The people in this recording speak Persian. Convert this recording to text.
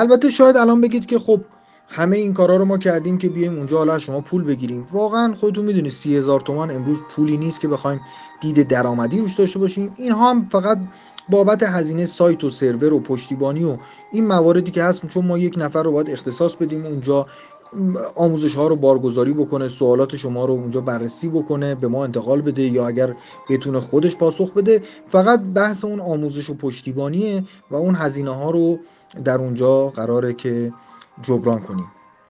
البته شاید الان بگید که خب همه این کارا رو ما کردیم که بیایم اونجا حالا شما پول بگیریم. واقعا خودتون می‌دونید سی هزار تومان امروز پولی نیست که بخوایم دید درآمدی روش داشته باشیم. اینها هم فقط بابت هزینه سایت و سرور و پشتیبانی و این مواردی که هست چون ما یک نفر رو باید اختصاص بدیم اونجا. آموزش ها رو بارگذاری بکنه سوالات شما رو اونجا بررسی بکنه به ما انتقال بده یا اگر بتونه خودش پاسخ بده. فقط بحث اون آموزش و پشتیبانیه و اون هزینه ها رو در اونجا قراره که جبران کنیم.